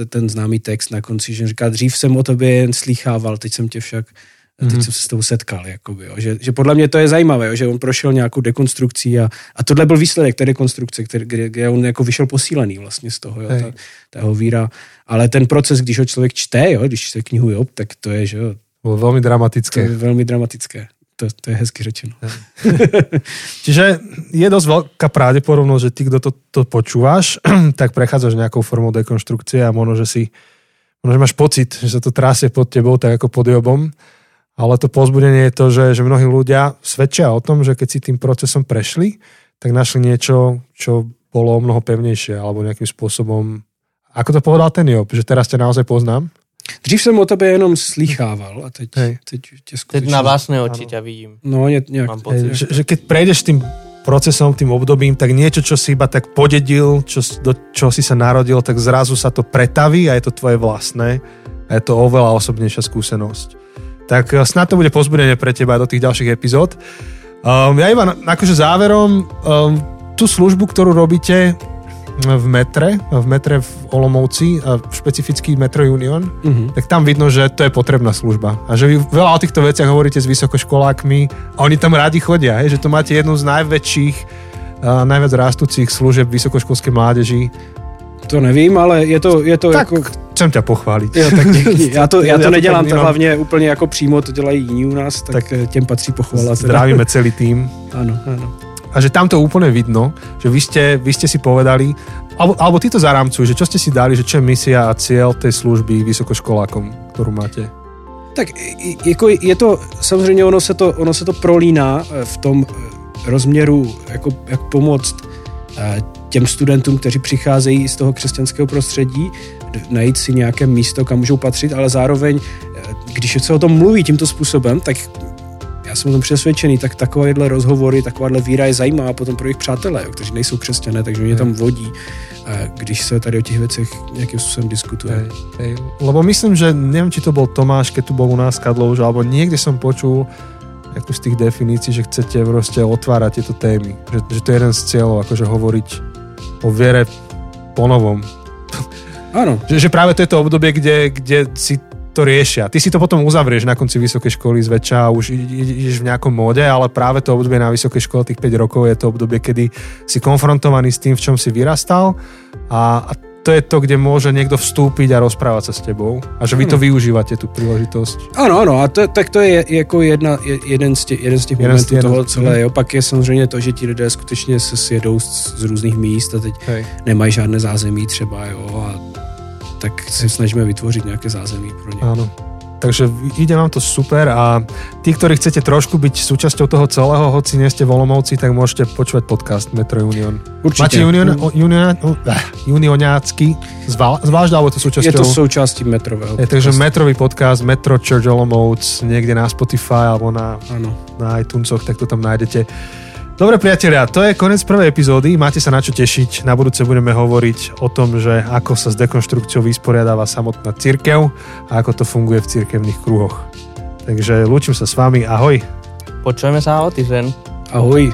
ten známý text na konci, že říká, dřív jsem o tobě jen slýchával, teď jsem tě však mm-hmm. teď mhm. jsem se s tou setkal. Jakoby, jo. Že, že podle mě to je zajímavé, jo, že on prošel nějakou dekonstrukcí a, a tohle byl výsledek té dekonstrukce, který, kde, kde on jako vyšel posílený vlastně z toho, jo, ta, ta jeho víra. Ale ten proces, když ho člověk čte, jo, když se knihu jo, tak to je, že jo, bylo velmi dramatické. To je velmi dramatické to, to je hezky řečeno. Čiže je dosť veľká pravdepodobnosť, že ty, kto to, to počúvaš, tak prechádzaš nejakou formou dekonštrukcie a možno, že si možno, že máš pocit, že sa to trásie pod tebou, tak ako pod Jobom. Ale to pozbudenie je to, že, že mnohí ľudia svedčia o tom, že keď si tým procesom prešli, tak našli niečo, čo bolo mnoho pevnejšie alebo nejakým spôsobom ako to povedal ten Job, že teraz ťa naozaj poznám? Dřív jsem o tebe jenom slýchával a teď, Hej. teď tě. Teď na vlastné oči ťa vidím. No, ne, nejak, Mám pocit. Hej, že, že keď prejdeš tým procesom, tým obdobím, tak niečo, čo si iba tak podedil, čo, do čo si sa narodil, tak zrazu sa to pretaví a je to tvoje vlastné a je to oveľa osobnejšia skúsenosť. Tak eh, snad to bude pozbudenie pre teba do tých ďalších epizód. Um, ja iba akože záverom, um, tú službu, ktorú robíte v metre, v metre v Olomouci, a Metro Union, uh-huh. tak tam vidno, že to je potrebná služba. A že vy veľa o týchto veciach hovoríte s vysokoškolákmi a oni tam radi chodia, hej, že to máte jednu z najväčších, a najviac rastúcich služieb vysokoškolskej mládeži. To nevím, ale je to, je to tak, jako... chcem ťa pochváliť. Jo, tak já to, já to ja nedělám, to hlavně úplně jako přímo, to dělají jiní u nás, tak, tak těm patří pochvala. Zdravíme celý tým. Áno, áno a že tam to úplne vidno, že vy ste, vy ste si povedali, alebo, alebo ty to zarámcujú, že čo ste si dali, že čo je misia a cieľ tej služby vysokoškolákom, ktorú máte? Tak jako je to, samozřejmě ono se to, ono se to prolíná eh, v tom eh, rozměru, jako, jak pomoct eh, těm studentům, kteří přicházejí z toho křesťanského prostředí, najít si nějaké místo, kam můžou patřit, ale zároveň, když se o tom mluví tímto způsobem, tak já jsem o tom přesvědčený, tak takovéhle rozhovory, takováhle víra je zajímavá potom pro jejich přátelé, kteří nejsou křesťané, takže mě tam vodí, když se tady o těch věcech nějakým způsobem diskutuje. Hej, hej. Lebo myslím, že neviem, či to bol Tomáš, keď tu bol u nás Kadlou, alebo niekde som počul ako z tých definícií, že chcete proste otvárať tieto témy. Že, že to je jeden z cieľov, akože hovoriť o viere po novom. Áno. že, že práve to je to obdobie, kde, kde si to riešia. Ty si to potom uzavrieš na konci vysokej školy zväčša a už ideš v nejakom móde, ale práve to obdobie na vysokej škole, tých 5 rokov, je to obdobie, kedy si konfrontovaný s tým, v čom si vyrastal a, a to je to, kde môže niekto vstúpiť a rozprávať sa s tebou a že vy to využívate, tú príležitosť. Ano, ano, a to, tak to je jako jedna, jeden, z těch, jeden z těch jeden momentů z toho celé. Opak je samozřejmě to, že ti lidé skutečně se sjedou z, z různých míst a teď Hej. nemají žádné zázemí třeba, jo, a tak si snažíme vytvoriť nejaké zázemí pro ne. Áno. Takže ide vám to super a tí, ktorí chcete trošku byť súčasťou toho celého, hoci nie ste volomovci, tak môžete počúvať podcast Metro Union. Určite. Máte union, union, uh, unioniácky zvlášť, alebo to súčasťou? Je to súčasti metrového. Je, takže metrový podcast Metro Church Olomouc niekde na Spotify alebo na, ano. na iTunesoch, tak to tam nájdete. Dobre priatelia, to je koniec prvej epizódy, máte sa na čo tešiť. Na budúce budeme hovoriť o tom, že ako sa s dekonštrukciou vysporiadáva samotná církev a ako to funguje v církevných kruhoch. Takže lúčim sa s vami, ahoj. Počujeme sa o týždeň. Ahoj.